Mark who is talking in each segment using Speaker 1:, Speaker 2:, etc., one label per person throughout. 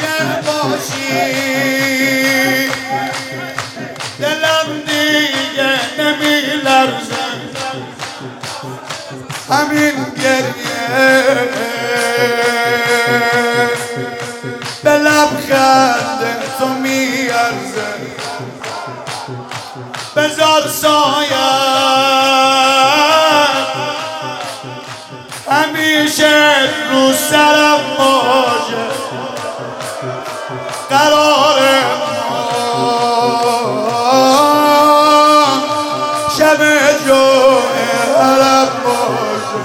Speaker 1: Gel başı Delam Amin. قرار شب جوه حرم باشه.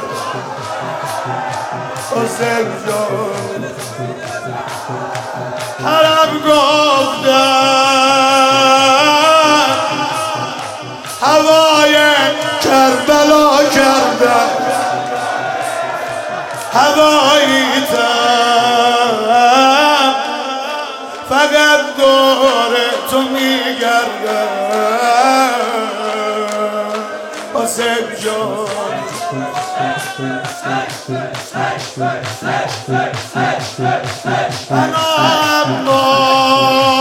Speaker 1: حسین جان حرم گفتم هوای کربلا کردم هواییتم تو میگردم. حسین جان. پناهم باش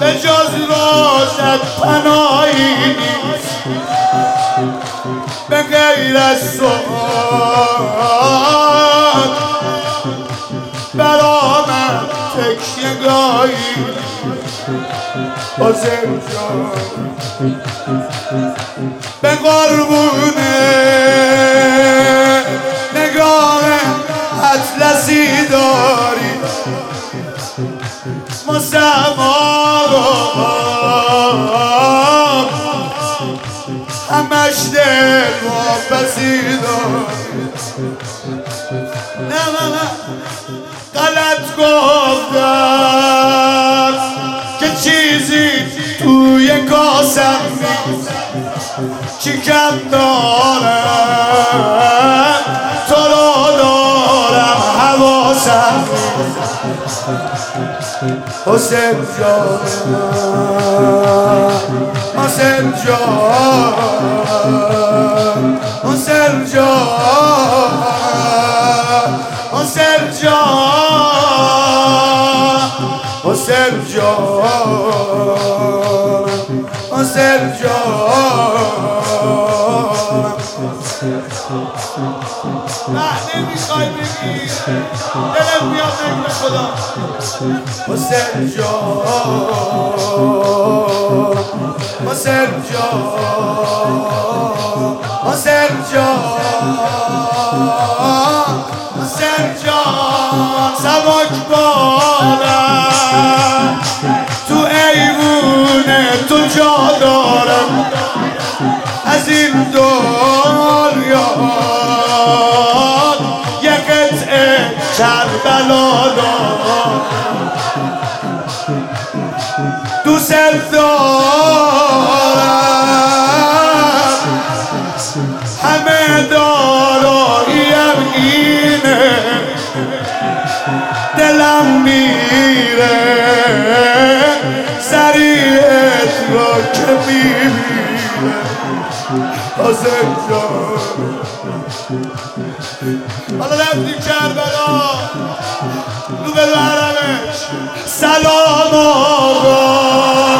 Speaker 1: به جز روزت پناهی نیست به غیر از سوال تکیگاهی حسین به قربونه نگاه اطلسی داری. مسما همش دل واپسی داری. نه نه نه. غلط گفتم. نیست چی کم دارم تو رو دارم حواسم حسین جان حسین جان حسین جان حسین جان حسین جان حسین جان نه نمی‌خوای بگی دلم میاد بگی خدا حسین جان حسین جان حسین جان حسین جان سبک دنیا یه قطعه کربلا دارم دوست حسین جان حالا رفتی کربلا رو به حرمش سلام آقا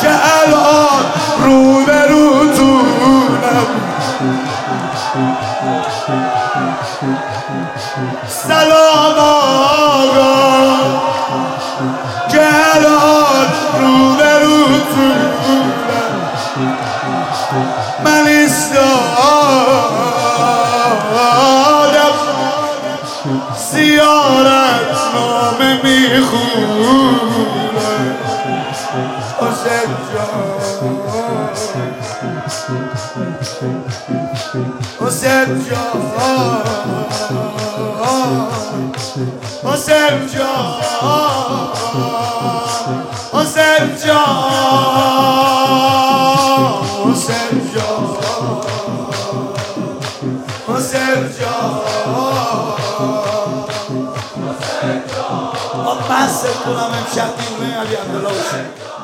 Speaker 1: که الان سلام آقا. زیارت نامه می‌خونم حسین جان حسین جان حسین جان حسین جان حسین جان حسین جان. Opasek kuna mwen chati mwen ali an de la ou.